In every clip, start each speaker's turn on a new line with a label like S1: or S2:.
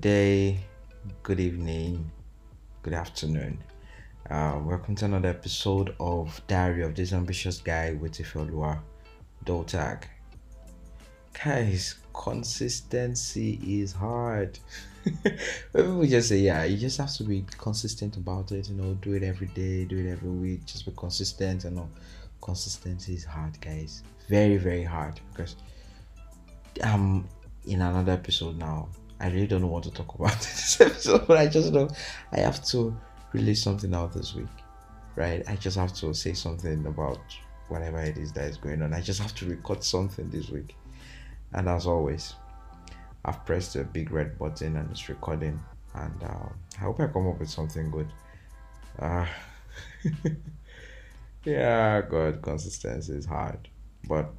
S1: good day, good evening, good afternoon. Uh, welcome to another episode of Diary of this Ambitious Guy with Ifeolua Dotag. Guys, consistency is hard. We just say, yeah, you just have to be consistent about it, you know, do it every day, do it every week, just be consistent, you know. Consistency is hard, guys. Very, very hard because I'm in another episode now. I really don't know what to talk about this episode, but I just know I have to release something out this week, right? I just have to say something about whatever it is that is going on. I just have to record something this week. And as always, I've pressed the big red button and it's recording. And uh, I hope I come up with something good. Uh, yeah, God, consistency is hard, but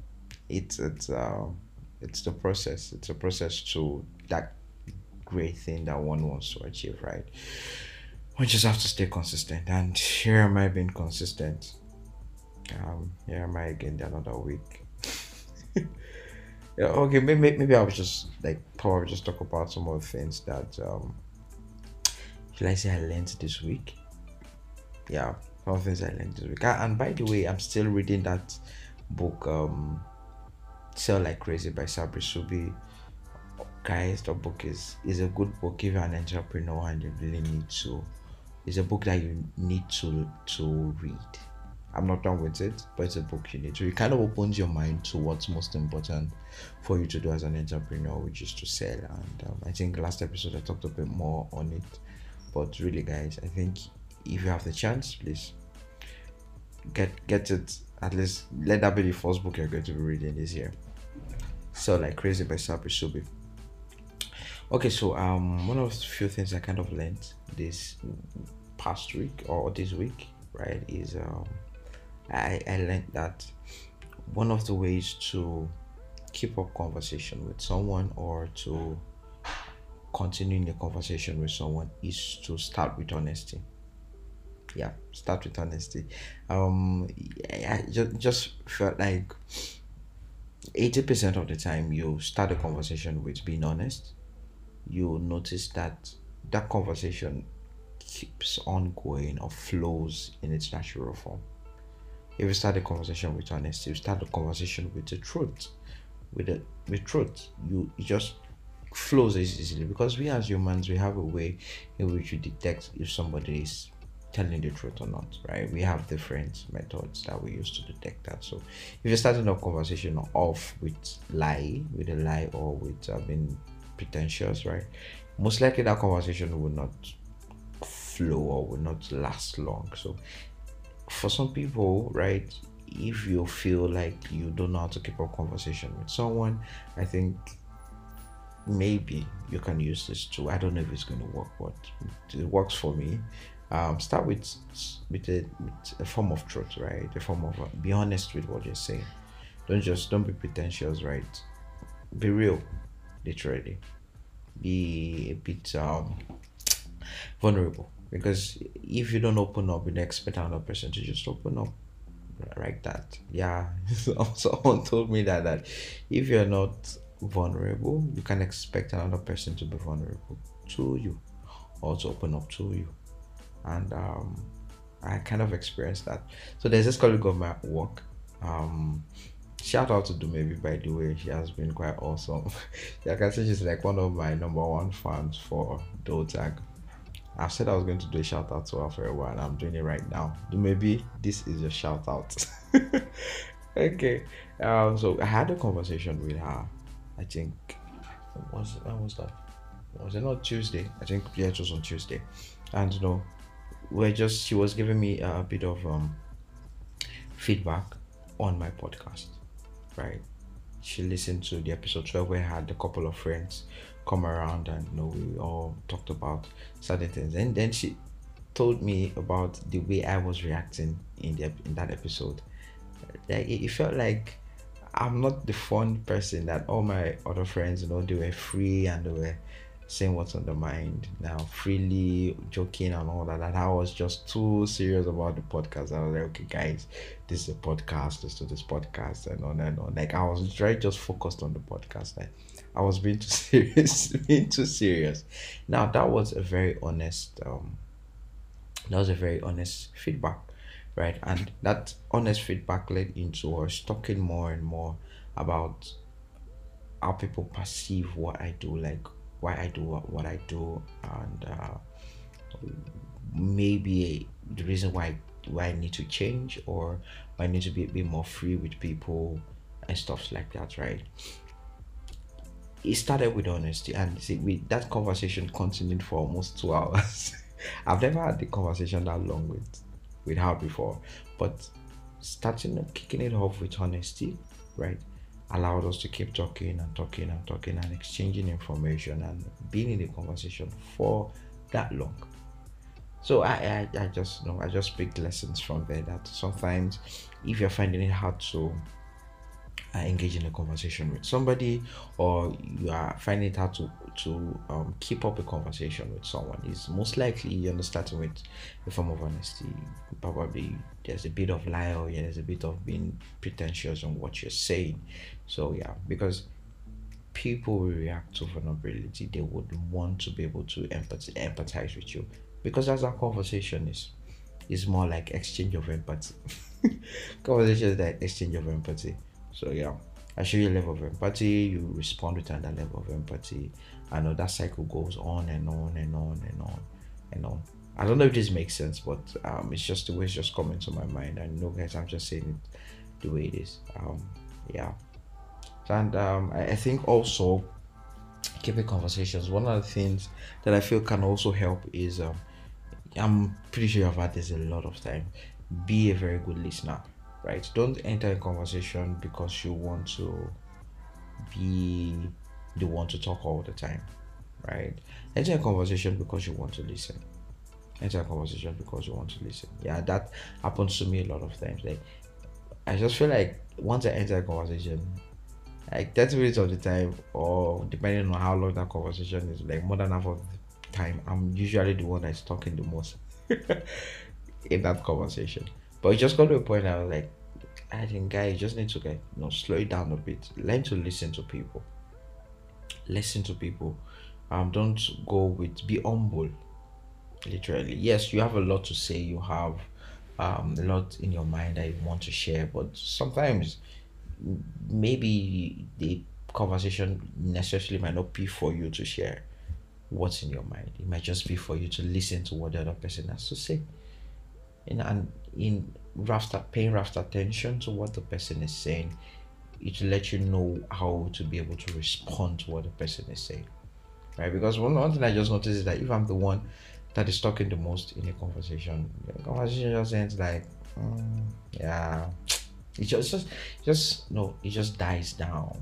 S1: it's it's uh, it's the process. It's a process to that great thing that one wants to achieve, right? We just have to stay consistent. And here am I being consistent. Um, here am I again another week. yeah, okay, maybe maybe I'll just like probably just talk about some of the things that um should I say I learned this week. Yeah, some of the things I learned this week. And by the way, I'm still reading that book, um Sell Like Crazy by Sabri Suby guys the book is is a good book if you're an entrepreneur and you really need to it's a book that you need to to read. I'm not done with it but it's a book you need to. It kind of opens your mind to what's most important for you to do as an entrepreneur which is to sell. And um, i think last episode i talked a bit more on it. But really guys i think if you have the chance please get get it. At least let that be the first book you're going to be reading this year. So like crazy by sabri Suby okay so um one of the few things i kind of learned this past week or this week right is um i i learned that one of the ways to keep up conversation with someone or to continuing the conversation with someone is to start with honesty. Yeah start with honesty. Um i just, just felt like 80% of the time you start a conversation with being honest you'll notice that that conversation keeps on going or flows in its natural form. If you start a conversation with honesty, you start a conversation with the truth. With the with truth, you it just flows easily because we as humans we have a way in which we detect if somebody is telling the truth or not, right? We have different methods that we use to detect that. So if you're starting a conversation off with lie, with a lie or with uh, being pretentious, right? Most likely that conversation will not flow or will not last long. So for some people, right, if you feel like you don't know how to keep a conversation with someone, I think maybe you can use this too. I don't know if it's going to work, but it works for me. Um, start with with a, with a form of truth, right? A form of uh, be honest with what you're saying. Don't just don't be pretentious, right? Be real literally. Be a bit um, vulnerable. Because if you don't open up you expect another person to just open up like that. Yeah someone told me that that if you're not vulnerable you can expect another person to be vulnerable to you or to open up to you. And um, i kind of experienced that. So there's this colleague of my work. Um, shout out to Dumebi by the way. She has been quite awesome. Yeah, I say she's like one of my number one fans for Dotag. I've said I was going to do a shout out to her for a while and I'm doing it right now. Dumebi this is your shout out. Okay um so I had a conversation with her I think was when was that? Was it not Tuesday? I think yeah it was on Tuesday. And you know we're just she was giving me a bit of um feedback on my podcast right? She listened to the episode 12 where I had a couple of friends come around and you know we all talked about certain things. And then she told me about the way I was reacting in the in that episode. Like it, it felt like I'm not the fun person that all my other friends, you know, they were free and they were saying what's on the mind. Now freely joking and all that. And i was just too serious about the podcast. I was like okay guys this is a podcast. Let's do this podcast and on and on. Like i was very just focused on the podcast. Like I was being too serious, being too serious. Now that was a very honest, um, that was a very honest feedback, right? And that honest feedback led into us talking more and more about how people perceive what I do, like why I do what, I do, and uh, maybe the reason why why I need to change or I need to be a bit more free with people and stuff like that, right? It started with honesty, and see, we that conversation continued for almost two hours. I've never had the conversation that long with with her before, but starting kicking it off with honesty, right? Allowed us to keep talking and talking and talking and exchanging information and being in the conversation for that long. So I, I, I just you know I just picked lessons from there that sometimes if you're finding it hard to engage in a conversation with somebody or you are finding it hard to to um, keep up a conversation with someone is most likely you're not starting with a form of honesty. Probably there's a bit of lie or yeah, there's a bit of being pretentious on what you're saying. So yeah because people will react to vulnerability they would want to be able to empathize, empathize with you. Because as our conversation is. Is more like exchange of empathy. Conversation is like exchange of empathy so yeah, I show you a level of empathy, you respond with another level of empathy. I know that cycle goes on and on and on and on and on. I don't know if this makes sense, but um, it's just the way it's just coming to my mind. I know, guys, I'm just saying it the way it is. Um, yeah, and um, I, I think also keeping conversations. One of the things that I feel can also help is um, I'm pretty sure I've had this a lot of time. Be a very good listener right? Don't enter a conversation because you want to be the one to talk all the time, right? Enter a conversation because you want to listen. Enter a conversation because you want to listen. Yeah, that happens to me a lot of times. Like, I just feel like once I enter a conversation, like 30 minutes of the time, or depending on how long that conversation is, like more than half of the time, I'm usually the one that's talking the most in that conversation. But it just got to a point I was like, I think guys just need to get you know slow it down a bit. Learn to listen to people. Listen to people. Um, don't go with be humble. Literally, yes, you have a lot to say. You have um a lot in your mind that you want to share, but sometimes maybe the conversation necessarily might not be for you to share what's in your mind. It might just be for you to listen to what the other person has to say. And, and in raft paying raft attention to what the person is saying. It will let you know how to be able to respond to what the person is saying right? Because one, one thing i just noticed is that if i'm the one that is talking the most in a conversation the conversation just ends like mm, yeah. It just just just no it just dies down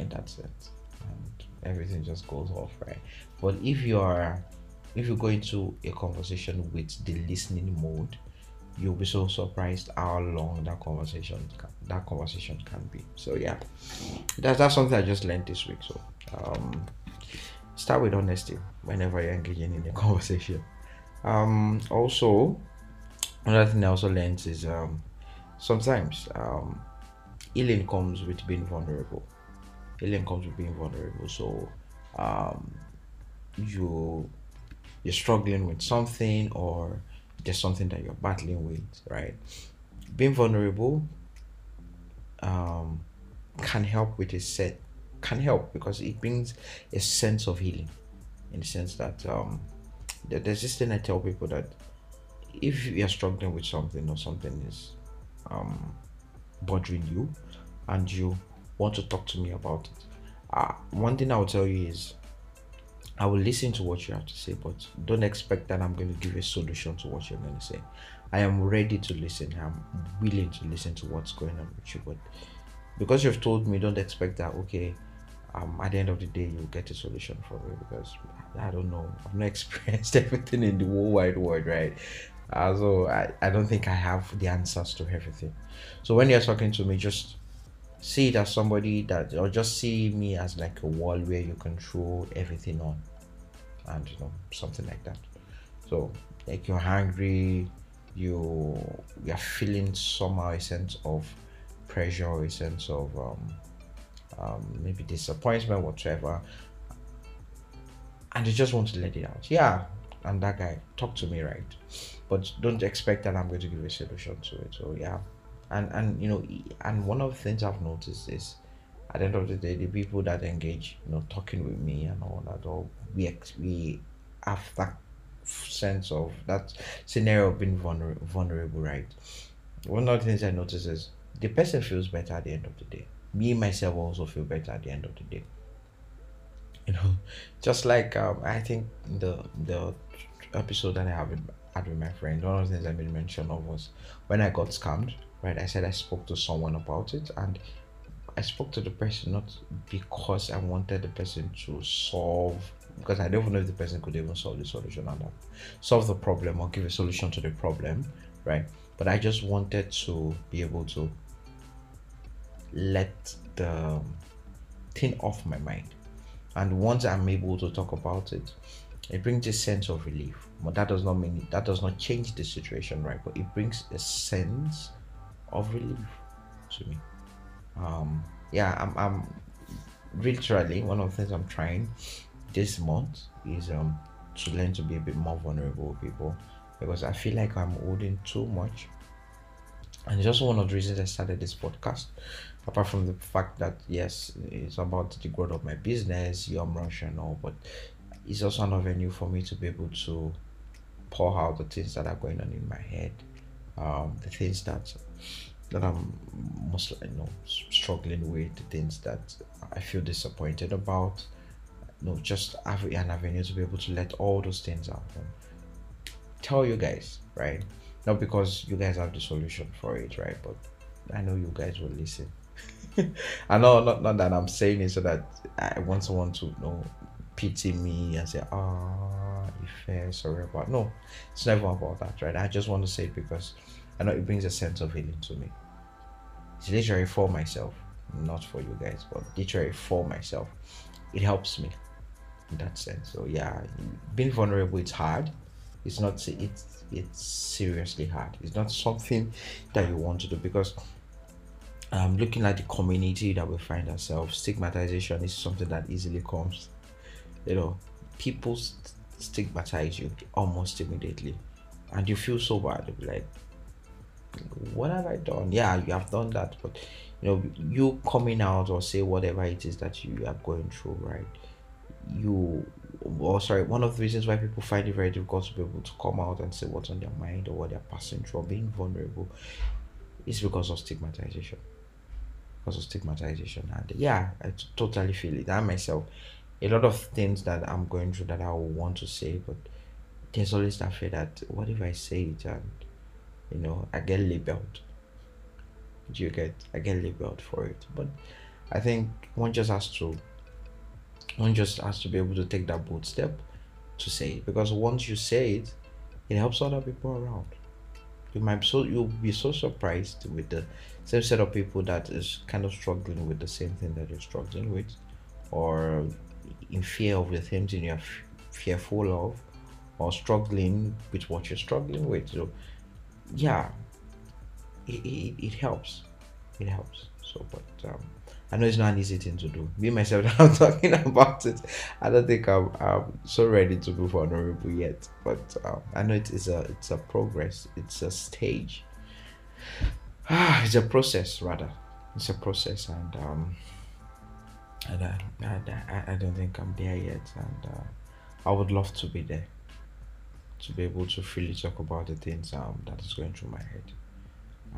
S1: and that's it. And everything just goes off right? But if you are if you go into a conversation with the listening mode you'll be so surprised how long that conversation can, that conversation can be. So yeah. That's that's something i just learned this week. So um start with honesty whenever you're engaging in a conversation. Um also another thing i also learned is um sometimes um healing comes with being vulnerable. Healing comes with being vulnerable. So um you you're struggling with something or there's something that you're battling with, right? Being vulnerable um, can help with a set, can help because it brings a sense of healing in the sense that um, there's this thing I tell people that if you're struggling with something or something is um, bothering you and you want to talk to me about it, uh, one thing I will tell you is I will listen to what you have to say, but don't expect that I'm going to give a solution to what you're going to say. I am ready to listen. I'm willing to listen to what's going on with you, but because you've told me, don't expect that. Okay, um, at the end of the day, you'll get a solution for me because I don't know. I've not experienced everything in the whole wide world, right? Uh, so I, I don't think I have the answers to everything. So when you're talking to me, just see it as somebody that or just see me as like a wall where you control everything on and you know something like that so like you're hungry you you're feeling somehow a sense of pressure a sense of um um, maybe disappointment, whatever, and they just want to let it out. Yeah, and that guy talk to me, right? But don't expect that I'm going to give a solution to it. So yeah, and and you know, and one of the things I've noticed is at the end of the day, the people that engage, you know, talking with me and all that, all we we have that sense of that scenario of being vulner- vulnerable, right? One of the things I notice is the person feels better at the end of the day. Me myself also feel better at the end of the day. You know, just like um, I think the the episode that I have had with my friend, one of the things I made mention of was when I got scammed. Right, I said I spoke to someone about it, and I spoke to the person not because I wanted the person to solve because I don't know if the person could even solve the solution or not. Solve the problem or give a solution to the problem, right? But I just wanted to be able to let the thing off my mind. And once I'm able to talk about it, it brings a sense of relief. But that does not mean that does not change the situation, right? But it brings a sense of relief to me. Um, yeah, I'm, I'm literally one of the things I'm trying this month is um to learn to be a bit more vulnerable with people because I feel like I'm holding too much. And just one of the reasons I started this podcast, apart from the fact that yes, it's about the growth of my business, Yum Rush and all, but it's also an avenue for me to be able to pour out the things that are going on in my head, um, the things that that I'm most you know struggling with, the things that I feel disappointed about. You know, just have an avenue to be able to let all those things out and tell you guys, right? Not because you guys have the solution for it, right? But I know you guys will listen. I know not, not that I'm saying it so that I want someone to know pity me and say, ah, oh, fair, sorry about no, it's never about that, right? I just want to say because I know it brings a sense of healing to me. It's literally for myself, not for you guys, but literally for myself. It helps me in that sense. So yeah, being vulnerable it's hard. It's not it's it's seriously hard. It's not something that you want to do because um looking at the community that we find ourselves, stigmatization is something that easily comes. You know, people stigmatize you almost immediately, and you feel so bad. Like what have I done? Yeah, you have done that, but you know, you coming out or say whatever it is that you are going through, right? You, or sorry, one of the reasons why people find it very difficult to be able to come out and say what's on their mind or what they're passing through being vulnerable is because of stigmatization. Because of stigmatization, and yeah, I t- totally feel it. I myself, a lot of things that I'm going through that I want to say, but there's always that fear that what if I say it and you know i get labeled? Do you get i get labeled for it? But i think one just has to one just has to be able to take that bold step to say it. Because once you say it it helps other people around. You might so you'll be so surprised with the same set of people that is kind of struggling with the same thing that you're struggling with or in fear of the things you're f- fearful of or struggling with what you're struggling with so yeah, it, it, it helps. It helps. So, but um, I know it's not an easy thing to do. Me myself, I'm talking about it. I don't think I'm, I'm so ready to be vulnerable yet. But um, I know it is a it's a progress. It's a stage. It's a process rather. It's a process, and um, and I, I, I don't think I'm there yet. And uh, I would love to be there to be able to freely talk about the things um, that is going through my head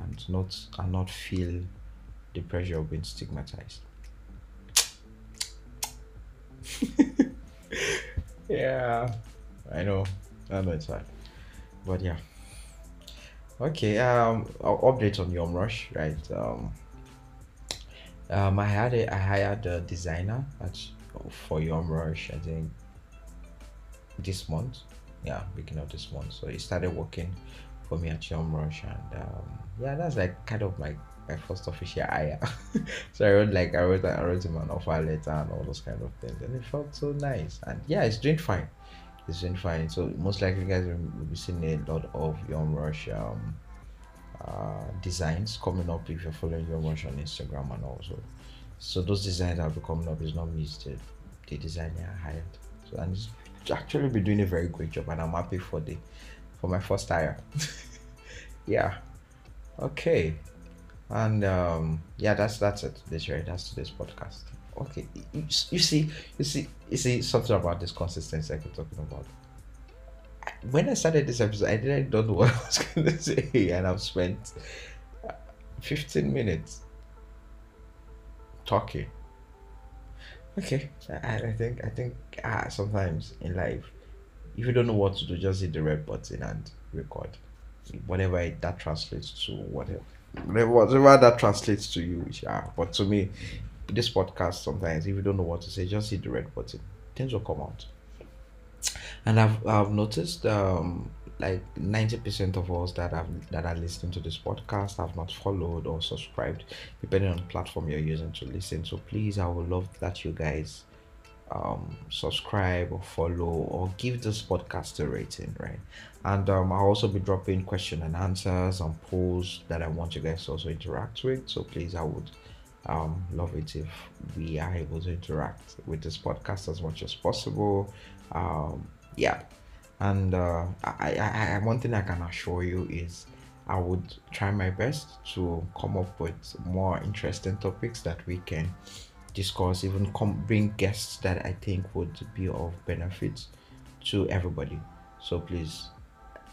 S1: and not and not feel the pressure of being stigmatized yeah i know i know it's hard but yeah okay um update on yum rush right um um i had a i hired a designer that's for yum rush i think this month. Yeah beginning of this month. So he started working for me at Yum Rush and um, yeah that's like kind of like my first official hire. So I wrote like I wrote I wrote him an offer letter and all those kind of things and it felt so nice. And yeah it's doing fine. It's doing fine. So most likely guys will be seeing a lot of Yum Rush um, uh, designs coming up if you're following Yum Rush on Instagram and also So those designs that will be coming up is not me, the, the designer I hired. So and it's actually been doing a very great job, and I'm happy for the for my first hire. yeah. Okay. And um, yeah, that's that's it. This right. That's today's podcast. Okay. You, you see, you see, you see something about this consistency I keep talking about. When I started this episode, I didn't know what I was going to say, and I've spent 15 minutes talking. Okay, I, I think I think ah, sometimes in life, if you don't know what to do, just hit the red button and record. Whatever that translates to, whatever, whatever that translates to you, yeah. But to me, this podcast sometimes, if you don't know what to say, just hit the red button. Things will come out. And I've I've noticed um like 90% of us that have that are listening to this podcast have not followed or subscribed depending on platform you're using to listen. So please i would love that you guys um, subscribe or follow or give this podcast a rating right? And um, i'll also be dropping question and answers and polls that i want you guys to also interact with. So please i would um, love it if we are able to interact with this podcast as much as possible. Um, yeah and uh, I, I, I, one thing I can assure you is I would try my best to come up with more interesting topics that we can discuss, even come bring guests that I think would be of benefit to everybody. So please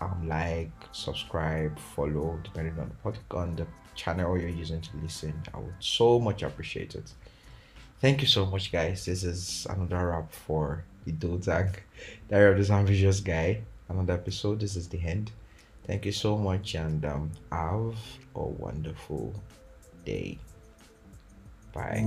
S1: um like, subscribe, follow, depending on the on the channel you're using to listen. I would so much appreciate it. Thank you so much, guys. This is another wrap for the Dozak Diary of this Ambitious Guy. Another episode. This is the end. Thank you so much, and um, have a wonderful day. Bye.